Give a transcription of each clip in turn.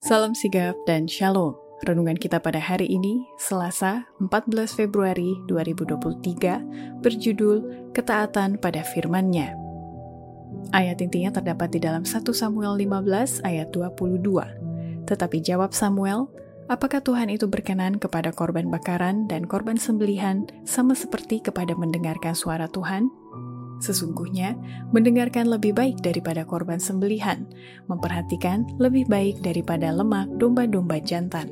Salam sigap dan shalom. Renungan kita pada hari ini, Selasa 14 Februari 2023, berjudul Ketaatan pada Firman-Nya. Ayat intinya terdapat di dalam 1 Samuel 15 ayat 22. Tetapi jawab Samuel, apakah Tuhan itu berkenan kepada korban bakaran dan korban sembelihan sama seperti kepada mendengarkan suara Tuhan? Sesungguhnya, mendengarkan lebih baik daripada korban sembelihan, memperhatikan lebih baik daripada lemak domba-domba jantan.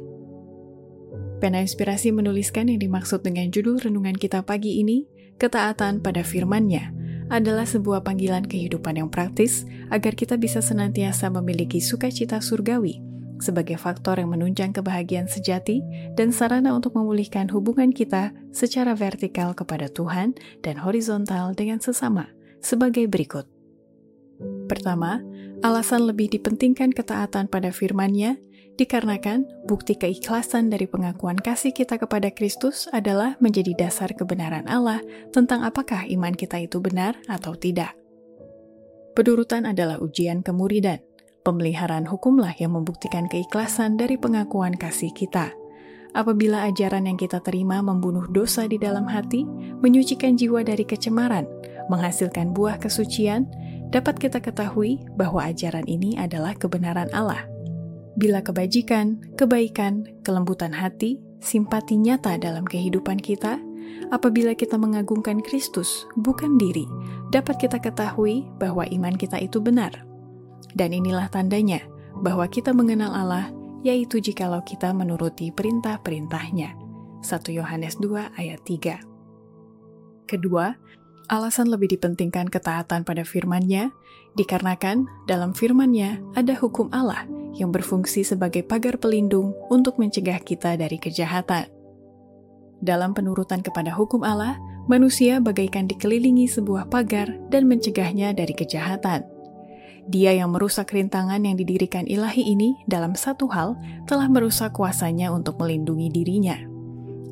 Pena Inspirasi menuliskan yang dimaksud dengan judul renungan kita pagi ini, ketaatan pada firman-Nya, adalah sebuah panggilan kehidupan yang praktis agar kita bisa senantiasa memiliki sukacita surgawi sebagai faktor yang menunjang kebahagiaan sejati dan sarana untuk memulihkan hubungan kita secara vertikal kepada Tuhan dan horizontal dengan sesama sebagai berikut. Pertama, alasan lebih dipentingkan ketaatan pada firman-Nya dikarenakan bukti keikhlasan dari pengakuan kasih kita kepada Kristus adalah menjadi dasar kebenaran Allah tentang apakah iman kita itu benar atau tidak. Pedurutan adalah ujian kemuridan. Pemeliharaan hukumlah yang membuktikan keikhlasan dari pengakuan kasih kita. Apabila ajaran yang kita terima membunuh dosa di dalam hati, menyucikan jiwa dari kecemaran, menghasilkan buah kesucian, dapat kita ketahui bahwa ajaran ini adalah kebenaran Allah. Bila kebajikan, kebaikan, kelembutan hati, simpati nyata dalam kehidupan kita, apabila kita mengagungkan Kristus, bukan diri, dapat kita ketahui bahwa iman kita itu benar. Dan inilah tandanya bahwa kita mengenal Allah, yaitu jikalau kita menuruti perintah-perintahnya. 1 Yohanes 2 ayat 3 Kedua, alasan lebih dipentingkan ketaatan pada firman-Nya, dikarenakan dalam firman-Nya ada hukum Allah yang berfungsi sebagai pagar pelindung untuk mencegah kita dari kejahatan. Dalam penurutan kepada hukum Allah, manusia bagaikan dikelilingi sebuah pagar dan mencegahnya dari kejahatan. Dia yang merusak rintangan yang didirikan ilahi ini dalam satu hal telah merusak kuasanya untuk melindungi dirinya.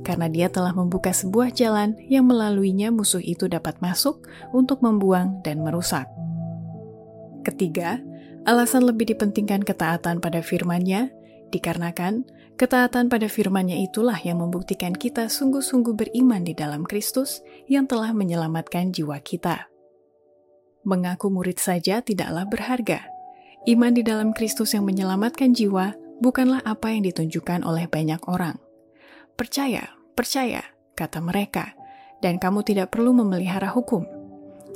Karena dia telah membuka sebuah jalan yang melaluinya musuh itu dapat masuk untuk membuang dan merusak. Ketiga, alasan lebih dipentingkan ketaatan pada firman-Nya dikarenakan ketaatan pada firman-Nya itulah yang membuktikan kita sungguh-sungguh beriman di dalam Kristus yang telah menyelamatkan jiwa kita. Mengaku murid saja tidaklah berharga. Iman di dalam Kristus yang menyelamatkan jiwa bukanlah apa yang ditunjukkan oleh banyak orang. Percaya, percaya, kata mereka, dan kamu tidak perlu memelihara hukum.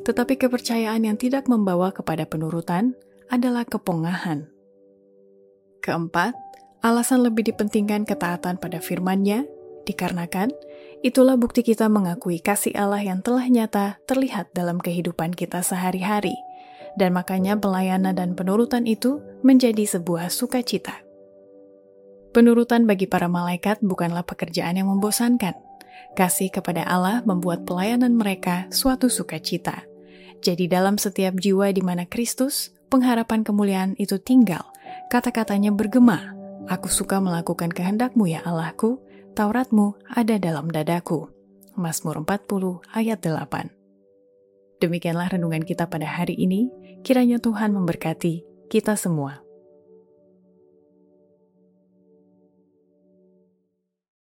Tetapi kepercayaan yang tidak membawa kepada penurutan adalah kepongahan. Keempat, alasan lebih dipentingkan ketaatan pada firman-Nya dikarenakan Itulah bukti kita mengakui kasih Allah yang telah nyata terlihat dalam kehidupan kita sehari-hari, dan makanya pelayanan dan penurutan itu menjadi sebuah sukacita. Penurutan bagi para malaikat bukanlah pekerjaan yang membosankan. Kasih kepada Allah membuat pelayanan mereka suatu sukacita. Jadi dalam setiap jiwa di mana Kristus, pengharapan kemuliaan itu tinggal, kata-katanya bergema, Aku suka melakukan kehendakmu ya Allahku, Tauratmu ada dalam dadaku. Mazmur 40 ayat 8. Demikianlah renungan kita pada hari ini. Kiranya Tuhan memberkati kita semua.